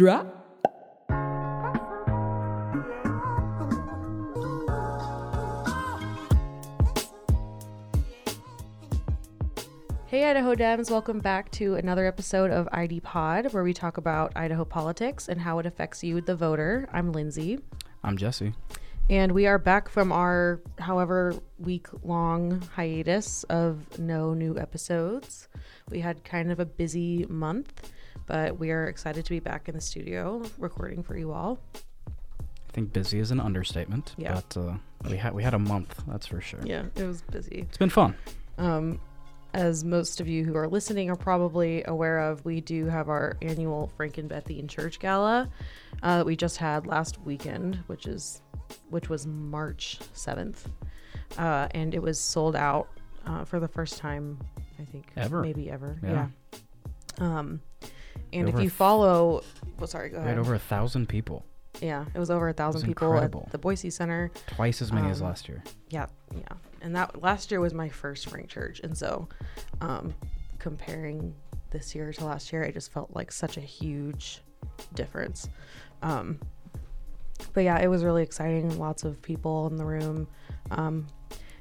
Drop. Hey, Idaho Dems, welcome back to another episode of ID Pod, where we talk about Idaho politics and how it affects you, the voter. I'm Lindsay, I'm Jesse. and we are back from our however week long hiatus of no new episodes. We had kind of a busy month, but we are excited to be back in the studio recording for you all. I think busy is an understatement, Yeah. but uh, we had we had a month, that's for sure. Yeah, it was busy. It's been fun. Um, as most of you who are listening are probably aware of, we do have our annual Frank and Bethine Church Gala uh, that we just had last weekend, which is which was March seventh, uh, and it was sold out uh, for the first time, I think, Ever. maybe ever. Yeah. Yeah. Um, and if Over you follow, well, sorry, go We ahead. had over a thousand people, yeah, it was over a thousand people incredible. at the Boise Center. twice as many as Um, last year. Yeah, yeah. And that last year was my first Frank Church, and so um, comparing this year to last year, I just felt like such a huge difference. Um, but yeah, it was really exciting. Lots of people in the room. Um,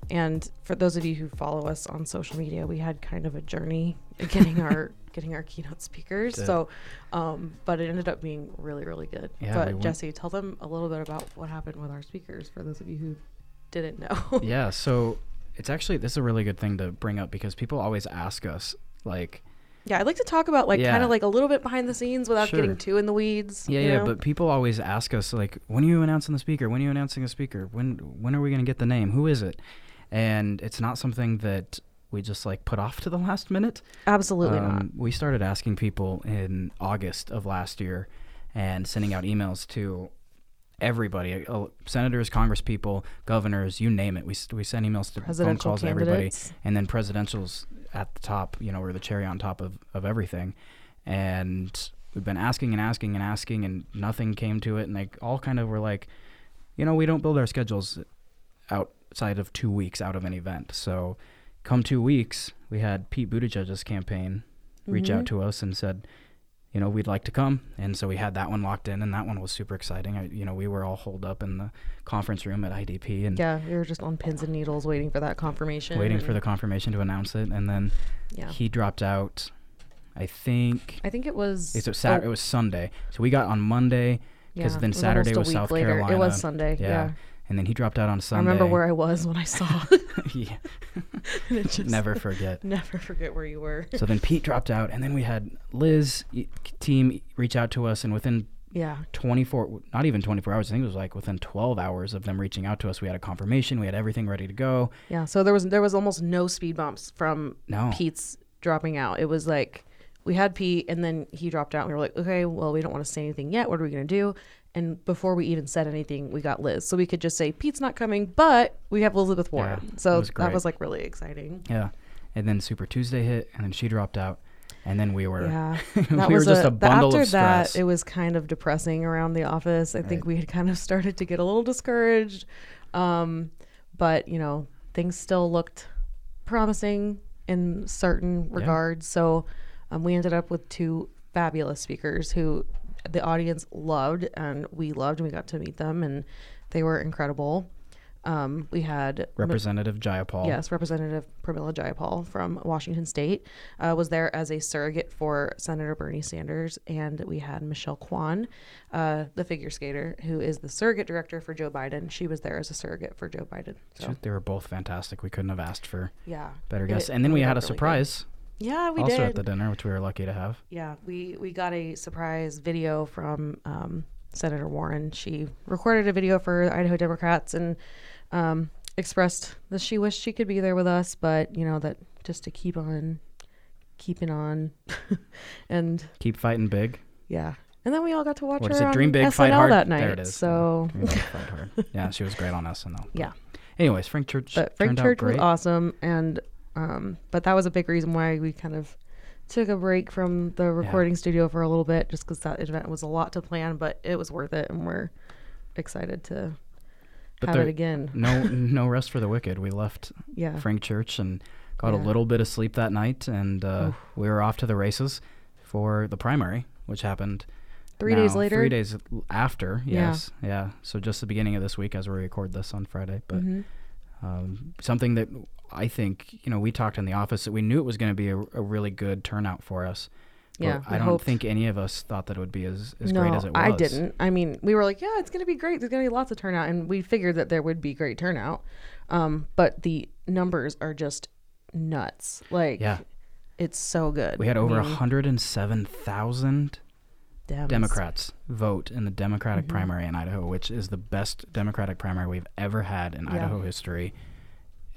and for those of you who follow us on social media, we had kind of a journey getting our getting our keynote speakers. Did. So, um, but it ended up being really, really good. Yeah, but went- Jesse, tell them a little bit about what happened with our speakers for those of you who didn't know. yeah, so it's actually this is a really good thing to bring up because people always ask us like Yeah, I'd like to talk about like kind of like a little bit behind the scenes without Sure. getting too in the weeds. yeah, yeah, know? but people always ask us like when are you announcing the speaker? When are you announcing a speaker? When when are we going to get the name? Who is it? And it's not something that we just like put off to the last minute. absolutely not. Um, We started asking people in August of last year and sending out emails to everybody uh, senators, congresspeople, governors, you name it. We, we sent emails to phone calls to everybody. And then presidentials at the top, you know, were the cherry on top of, of everything. And we've been asking and asking and asking, and nothing came to it. And they all kind of were like, you know, we don't build our schedules outside of two weeks out of an event. So come two weeks, we had Pete Buttigieg's campaign reach Mhm. out to us and said, you know, we'd like to come. And so we had that one locked in, and that one was super exciting. I, you know, we were all holed up in the conference room at IDP and Yeah, we were just on pins and needles waiting for that confirmation. waiting for the confirmation to announce it. And then Yeah, he dropped out, I think. I think it was. It's a Sat- oh, it was Sunday. So we got on Monday, 'cause yeah, then it was Saturday was South later. It was Sunday. Yeah. Yeah, and then he dropped out on Sunday. I remember where I was when I saw. yeah, just, never forget. never forget where you were. So then Pete dropped out, and then we had Liz team reach out to us, and within Yeah, 24 not even 24 hours i think it was like within 12 hours of them reaching out to us we had a confirmation we had everything ready to go yeah. So there was there was almost no speed bumps from no Pete's dropping out. It was like we had Pete and then he dropped out. And we were like, okay, well, we don't want to say anything yet. What are we going to do? And before we even said anything, we got Liz. So we could just say, Pete's not coming, but we have Elizabeth Warren. Yeah, so was that was like really exciting. yeah and then super tuesday hit and then she dropped out and then we were Yeah. we were just a, a, bundle after of stress that, it was kind of depressing around the office. I think we had kind of started to get a little discouraged. Um, but, you know, things still looked promising in certain regards. So um, we ended up with two fabulous speakers who the audience loved and we loved. And we got to meet them and they were incredible. Um, we had representative jayapal Yes, Representative Pramila Jayapal from Washington State uh, was there as a surrogate for Senator Bernie Sanders, and we had Michelle Kwan, uh, the figure skater, who is the surrogate director for Joe Biden. She was there as a surrogate for Joe Biden. So they were both fantastic we couldn't have asked for yeah, better guests and then we had a really good. Yeah, we did. also did. at the dinner which we were lucky to have Yeah, we we got a surprise video from um, Senator Warren. She recorded a video for Idaho Democrats and um, expressed that she wished she could be there with us, but you know that just to keep on keeping on, and keep fighting big yeah. And then we all got to watch what her is it dream big SNL fight hard that night. there it is So, Dream big, fight hard yeah she was great on snl Yeah. anyways frank church but Frank Church was awesome, and um, but that was a big reason why we kind of took a break from the recording studio for a little bit, just because that event was a lot to plan, but it was worth it, and we're excited to But have there- it again. no no rest for the wicked we left Yeah, Frank Church and got a little bit of sleep that night, and uh, we were off to the races for the primary, which happened Three days later. Three days after, yes, yeah. So just the beginning of this week as we record this on Friday, but Mhm. Um, something that I think you know we talked in the office that we knew it was going to be a, a really good turnout for us. Yeah, I don't hoped. think any of us thought that it would be as, as no, great as it was. I didn't. I mean, we were like, yeah, it's gonna be great. There's gonna be lots of turnout, and we figured that there would be great turnout. Um, but the numbers are just nuts. Like, Yeah. it's so good. We had over a mean, 107,000 Dems. Democrats vote in the Democratic Mhm. primary in Idaho, which is the best Democratic primary we've ever had in Yeah. Idaho history.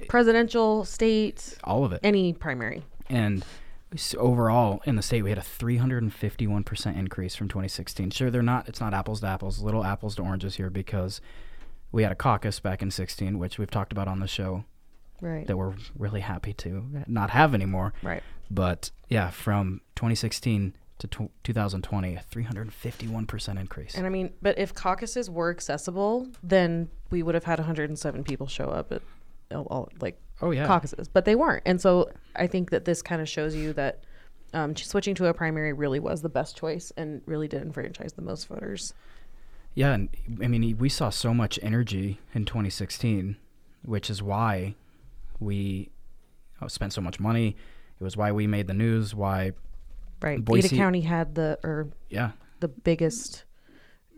presidential, state, All of it. any primary. And s- overall in the state, we had a 351% increase from 2016. Sure, they're not, it's not apples to apples, little apples to oranges here because we had a caucus back in 16, which we've talked about on the show Right. that we're really happy to not have anymore. Right. But yeah, from 2016 to tw 2020, a 351% increase. And I mean, but if caucuses were accessible, then we would have had 107 people show up at all, like oh, yeah. caucuses, but they weren't. And so I think that this kind of shows you that um, switching to a primary really was the best choice and really did enfranchise the most voters. Yeah, and I mean, we saw so much energy in 2016, which is why we uh, spent so much money. It was why we made the news. Why, Right. Boise- Ada County had the or yeah, the biggest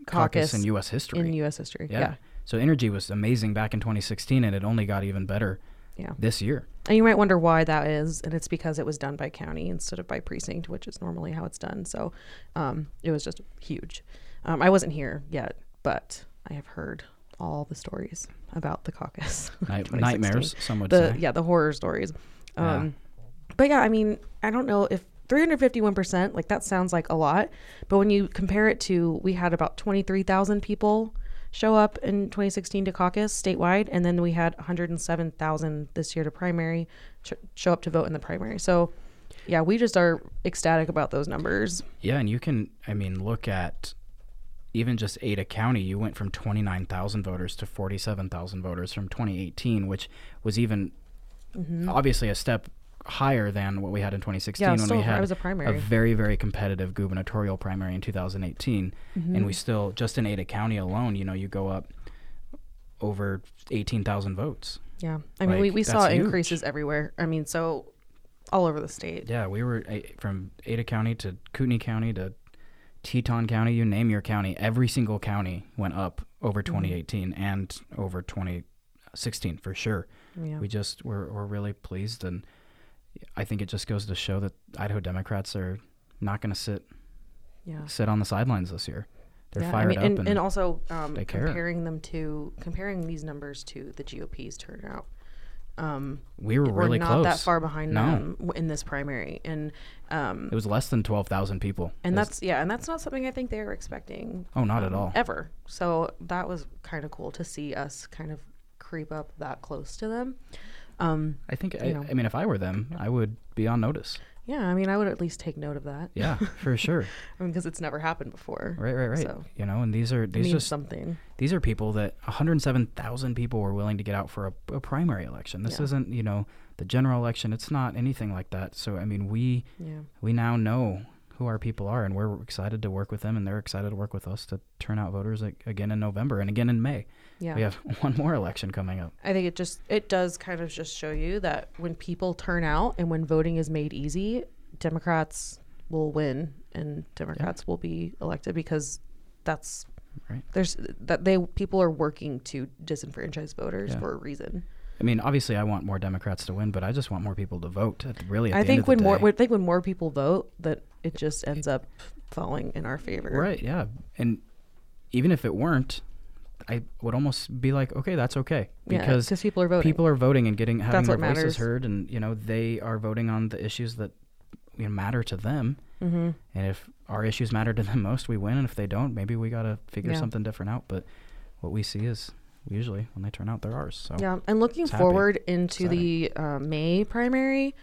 caucus, caucus, in U.S. history. in U.S. history. yeah. Yeah. So energy was amazing back in 2016, and it only got even better Yeah. this year. And you might wonder why that is, and it's because it was done by county instead of by precinct, which is normally how it's done. So um, it was just huge. Um, I wasn't here yet, but I have heard all the stories about the caucus. Night- nightmares, some would the say. yeah the horror stories. Yeah. Um, But yeah, I mean, I don't know if 351% like that sounds like a lot, but when you compare it to we had about 23,000 people show up in 2016 to caucus statewide, and then we had 107,000 this year to primary sh- show up to vote in the primary. So yeah, we just are ecstatic about those numbers. Yeah, and you can, I mean, look at even just Ada County. You went from 29,000 voters to 47,000 voters from 2018, which was even mm-hmm. obviously a step higher than what we had in 2016 Yeah, when still, we had a a very, very competitive gubernatorial primary in 2018. Mm-hmm. And we still, just in Ada County alone, you know, you go up over 18,000 votes. yeah, I mean, we, like, we saw huge. increases everywhere. I mean, so all over the state. Yeah, we were eh, from Ada County to Kootenai County to Teton County, you name your county, every single county went up over Mm-hmm. 2018 and over 2016 for sure. Yeah. We just we're, we're really pleased, and I think it just goes to show that Idaho Democrats are not going to sit yeah. sit on the sidelines this year. They're Yeah, fired I mean, up, and, and, and also um, comparing them to comparing these numbers to the GOP's turnout. Um, we were we're really not close. that far behind No. them in this primary, and um, It was less than 12,000 people. and that's yeah, and that's not something I think they were expecting. oh, not at um, all. ever. So that was kind of cool to see us kind of creep up that close to them. Um, I think I. I mean if I were them, I would be on notice. yeah, I mean, I would at least take note of that. Yeah, for sure. I mean, because it's never happened before. Right, right, right. So you know, and these are these just something. these are people that 107,000 people were willing to get out for a, a primary election. This Yeah. isn't, you know, the general election. It's not anything like that. So I mean, we Yeah. we now know who our people are, and we're excited to work with them, and they're excited to work with us to turn out voters again in November and again in May. Yeah. We have one more election coming up. I think it just it does kind of just show you that when people turn out and when voting is made easy, Democrats will win and Democrats will be elected because that's Right. there's that they people are working to disenfranchise voters Yeah. for a reason. I mean, obviously, I want more Democrats to win, but I just want more people to vote. Really, I think when more. I think when more people vote that it just ends up falling in our favor. Right, yeah. And even if it weren't, I would almost be like, okay, that's okay. Because because people are voting. people are voting and getting having That's their voices matters. heard and you know, they are voting on the issues that you know, matter to them. mm-hmm. And if our issues matter to them most, we win. And if they don't, maybe we got to figure Yeah. something different out. But what we see is usually when they turn out, they're ours. So Yeah, and looking happy. forward into the uh, May primary,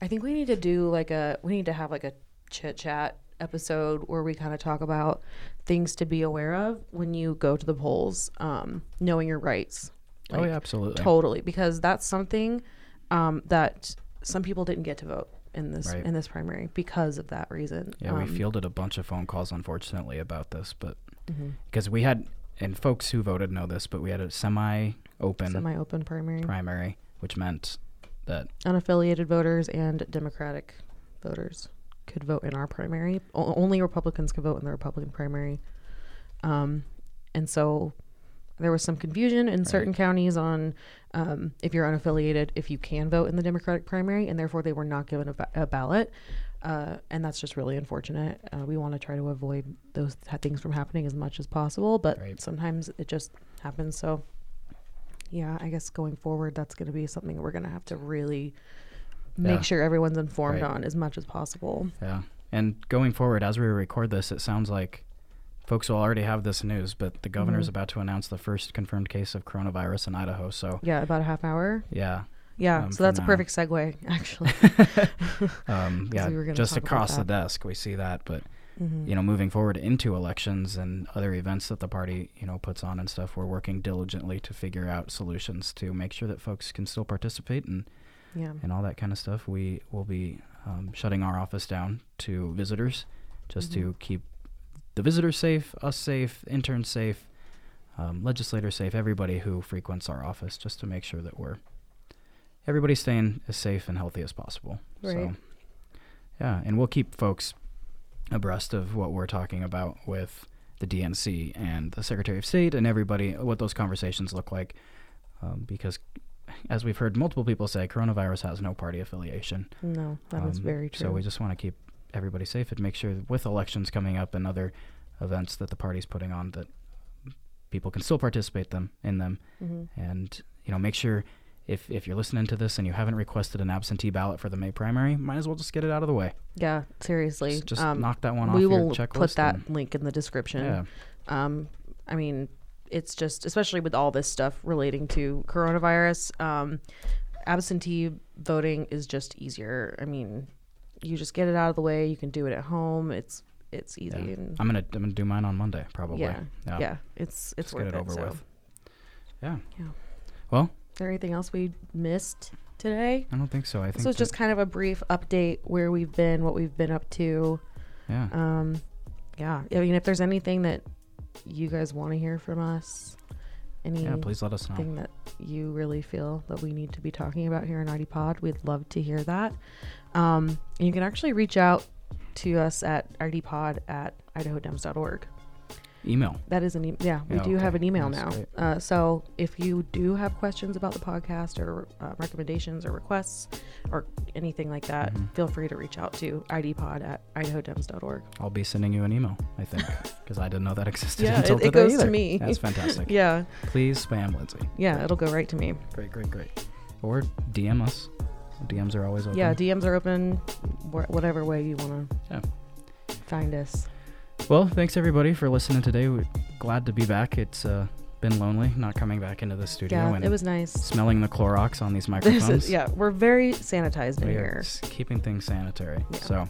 I think we need to do like a we need to have like a chit chat episode where we kind of talk about things to be aware of when you go to the polls, um, knowing your rights. oh, yeah, absolutely. Totally, because that's something um, that some people didn't get to vote. in this Right. in this primary because of that reason. Yeah, we Um, fielded a bunch of phone calls, unfortunately, about this, but mhm. because we had, and folks who voted know this, but we had a semi-open semi-open primary. primary, which meant that Unaffiliated voters and Democratic voters could vote in our primary. O- only Republicans could vote in the Republican primary. Um, and so there was some confusion in certain counties on um, if you're unaffiliated, if you can vote in the Democratic primary, and therefore they were not given a, ba- a ballot. Uh, and that's just really unfortunate. Uh, we want to try to avoid those th- things from happening as much as possible, but Right. sometimes it just happens. So, yeah, I guess going forward, that's going to be something we're going to have to really make Yeah. sure everyone's informed Right. on as much as possible. Yeah. And going forward, as we record this, it sounds like folks will already have this news, but the governor's Mhm. about to announce the first confirmed case of coronavirus in Idaho. So, Yeah, about a half hour. yeah. Yeah, Um, so that's a perfect segue, actually. Um, yeah. we just across the desk, we see that. But, Mhm. you know, moving forward into elections and other events that the party, you know, puts on and stuff, we're working diligently to figure out solutions to make sure that folks can still participate and, Yeah. and all that kind of stuff. We will be um, shutting our office down to visitors just to Mhm. keep the visitors safe, us safe, interns safe, um, legislators safe, everybody who frequents our office, just to make sure that we're everybody's staying as safe and healthy as possible. So, Right. yeah, and we'll keep folks abreast of what we're talking about with the DNC and the Secretary of State and everybody, what those conversations look like, um, because. As we've heard multiple people say, coronavirus has no party affiliation. No, that is Um, very true. So we just want to keep everybody safe and make sure that with elections coming up and other events that the party's putting on that people can still participate them in them Mhm. and you know make sure if if you're listening to this and you haven't requested an absentee ballot for the May primary, might as well just get it out of the way. Yeah, seriously. Just, just um, knock that one off we will put that link in the description. yeah, Um, I mean, it's just, especially with all this stuff relating to coronavirus, um, absentee voting is just easier. I mean, you just get it out of the way. You can do it at home. It's it's easy Yeah. and I'm gonna I'm gonna do mine on Monday probably. yeah, Yeah. yeah, It's it's Just worth get it over so. with. Yeah. Yeah. Well, Is there anything else we missed today? I don't think so. I think This was just kind of a brief update where we've been, what we've been up to. yeah. Um, yeah. I mean, if there's anything that you guys want to hear from us, any yeah, please let us know. thing that you really feel that we need to be talking about here in ID Pod, we'd love to hear that. Um, you can actually reach out to us at idpod at idahodems.org. Email. That is an e- yeah, we Yeah, do have an email That's now. Uh, so if you do have questions about the podcast or uh, recommendations or requests or anything like that, Mhm. feel free to reach out to idpod at idahodems.org. I'll be sending you an email, I think, because I didn't know that existed Yeah, until it- it today goes to me. That's fantastic. Yeah, Please spam Lindsay. yeah, it'll go right to me. Great, great, great. Or DM us. DMs are always open. Yeah, DMs are open, wh- whatever way you want to Yeah. find us. Well, thanks everybody for listening today. We're glad to be back. It's uh, been lonely not coming back into the studio Yeah, and it was nice. smelling the Clorox on these microphones. is, yeah, we're very sanitized in we are here. keeping things sanitary. Yeah. So,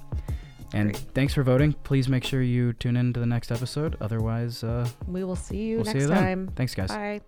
and Great. thanks for voting. Please make sure you tune in to the next episode. Otherwise, uh, We will see you we'll next see you then. time. Thanks, guys. Bye.